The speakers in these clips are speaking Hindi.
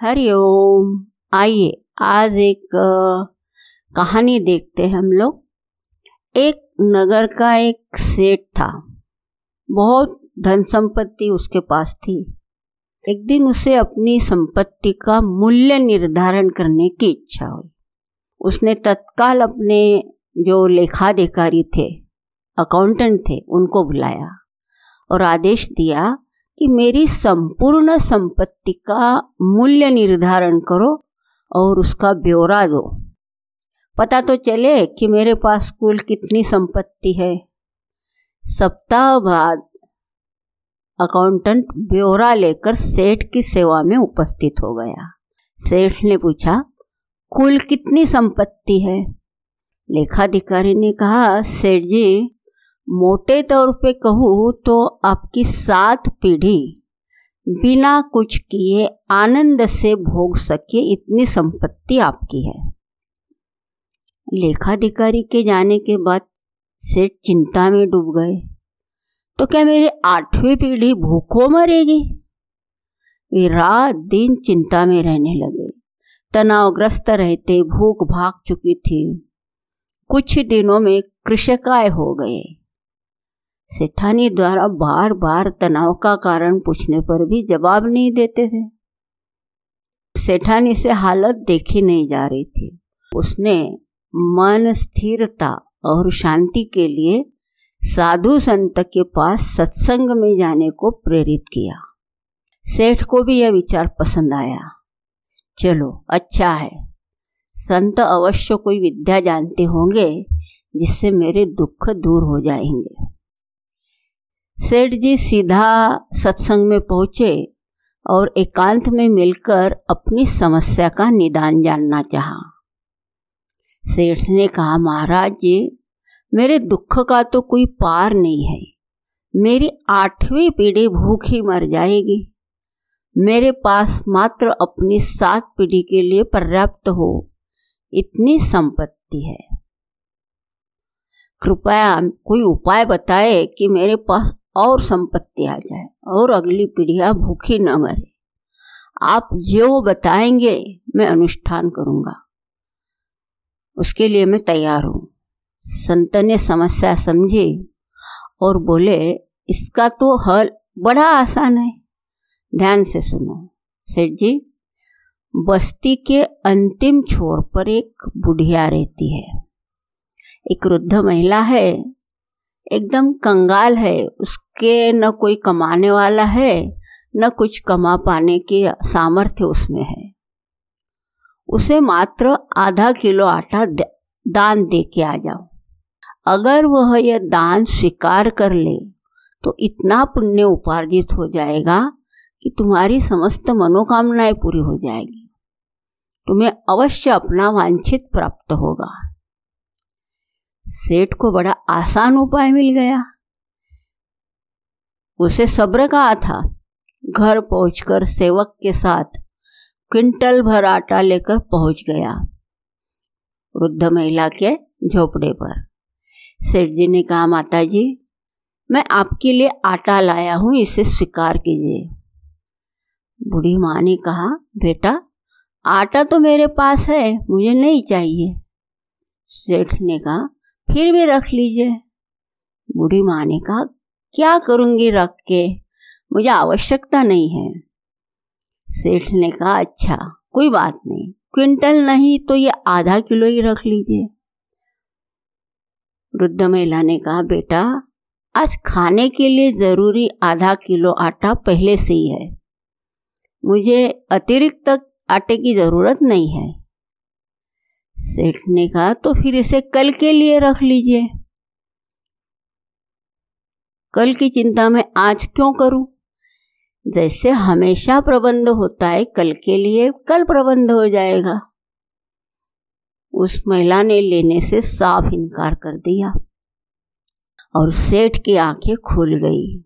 हरिओम आइए, आज एक कहानी देखते हैं हम लोग। एक नगर का एक सेठ था। बहुत धन संपत्ति उसके पास थी। एक दिन उसे अपनी संपत्ति का मूल्य निर्धारण करने की इच्छा हुई। उसने तत्काल अपने जो लेखाधिकारी थे अकाउंटेंट थे, उनको बुलाया और आदेश दिया कि मेरी संपूर्ण संपत्ति का मूल्य निर्धारण करो और उसका ब्यौरा दो। पता तो चले कि मेरे पास कुल कितनी संपत्ति है। सप्ताह बाद अकाउंटेंट ब्यौरा लेकर सेठ की सेवा में उपस्थित हो गया। सेठ ने पूछा, कुल कितनी संपत्ति है? लेखाधिकारी ने कहा, सेठ जी मोटे तौर पे कहूँ तो आपकी सात पीढ़ी बिना कुछ किए आनंद से भोग सके इतनी संपत्ति आपकी है। लेखाधिकारी के जाने के बाद सेठ चिंता में डूब गए। तो क्या मेरी आठवीं पीढ़ी भूखों मरेगी? वे रात दिन चिंता में रहने लगे। तनावग्रस्त रहते भूख भाग चुकी थी। कुछ दिनों में कृषकाय हो गए। सेठानी द्वारा बार बार तनाव का कारण पूछने पर भी जवाब नहीं देते थे। सेठानी से हालत देखी नहीं जा रही थी। उसने मन स्थिरता और शांति के लिए साधु संत के पास सत्संग में जाने को प्रेरित किया। सेठ को भी यह विचार पसंद आया। चलो अच्छा है। संत अवश्य कोई विद्या जानते होंगे जिससे मेरे दुख दूर हो जाएँगे। सेठ जी सीधा सत्संग में पहुँचे और एकांत में मिलकर अपनी समस्या का निदान जानना चाहा। सेठ ने कहा, महाराज जी, मेरे दुख का तो कोई पार नहीं है। मेरी आठवीं पीढ़ी भूखी मर जाएगी। मेरे पास मात्र अपनी सात पीढ़ी के लिए पर्याप्त हो, इतनी संपत्ति है। कृपया कोई उपाय बताए कि मेरे पास और संपत्ति आ जाए और अगली पीढ़ियाँ भूखी न मरे। आप जो बताएँगे, मैं अनुष्ठान करूँगा। उसके लिए मैं तैयार हूँ। संत ने समस्या समझी और बोले, इसका तो हल बड़ा आसान है। ध्यान से सुनो, सेठ जी, बस्ती के अंतिम छोर पर एक बुढ़िया रहती है। एक वृद्ध महिला है, एकदम कंगाल है उसके न कोई कमाने वाला है, न कुछ कमा पाने की सामर्थ्य उसमें है। उसे मात्र आधा किलो आटा दान दे के आ जाओ। अगर वह यह दान स्वीकार कर ले तो इतना पुण्य उपार्जित हो जाएगा कि तुम्हारी समस्त मनोकामनाएँ पूरी हो जाएगी। तुम्हें अवश्य अपना वांछित प्राप्त होगा। सेठ को बड़ा आसान उपाय मिल गया। उसे सब्र कहा था। घर पहुंचकर सेवक के साथ क्विंटल भर आटा लेकर पहुँच गया। वृद्ध महिला के झोपड़े पर। सेठ जी ने कहा माता जी मैं आपके लिए आटा लाया हूँ, इसे स्वीकार कीजिए। बूढ़ी माँ ने कहा, बेटा, आटा तो मेरे पास है, मुझे नहीं चाहिए। सेठ ने कहा, फिर भी रख लीजिए। बूढ़ी माँ ने कहा क्या करूँगी रख के? मुझे आवश्यकता नहीं है। सेठ ने कहा अच्छा कोई बात नहीं। क्विंटल नहीं तो ये आधा किलो ही रख लीजिए। वृद्ध महिला ने कहा, बेटा, आज खाने के लिए ज़रूरी आधा किलो आटा पहले से ही है। मुझे अतिरिक्त आटे की ज़रूरत नहीं है। सेठ ने कहा तो फिर इसे कल के लिए रख लीजिए। कल की चिंता मैं आज क्यों करूँ? जैसे हमेशा प्रबंध होता है, कल के लिए कल प्रबंध हो जाएगा। उस महिला ने लेने से साफ़ इनकार कर दिया और सेठ की आँखें खुल गई।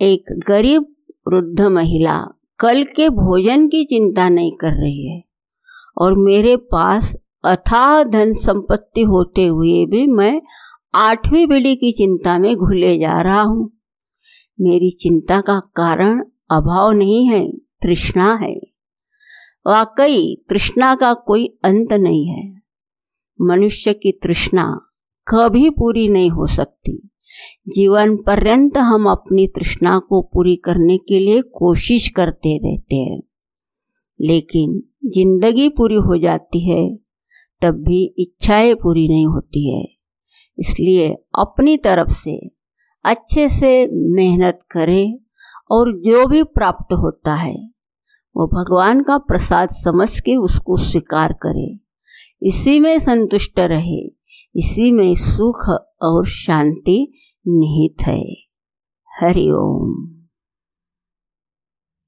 एक गरीब, वृद्ध महिला कल के भोजन की चिंता नहीं कर रही है और मेरे पास अथाह धन संपत्ति होते हुए भी मैं आठवीं पीढ़ी की चिंता में घुले जा रहा हूँ। मेरी चिंता का कारण अभाव नहीं है, तृष्णा है। वाकई, तृष्णा का कोई अंत नहीं है। मनुष्य की तृष्णा कभी पूरी नहीं हो सकती। जीवन पर्यंत हम अपनी तृष्णा को पूरी करने के लिए कोशिश करते रहते हैं। लेकिन ज़िंदगी पूरी हो जाती है, तब भी इच्छाएँ पूरी नहीं होती है। इसलिए अपनी तरफ़ से अच्छे से मेहनत करें और जो भी प्राप्त होता है, वो भगवान का प्रसाद समझ के उसको स्वीकार करें। इसी में संतुष्ट रहे, इसी में सुख और शांति निहित है। हरिओम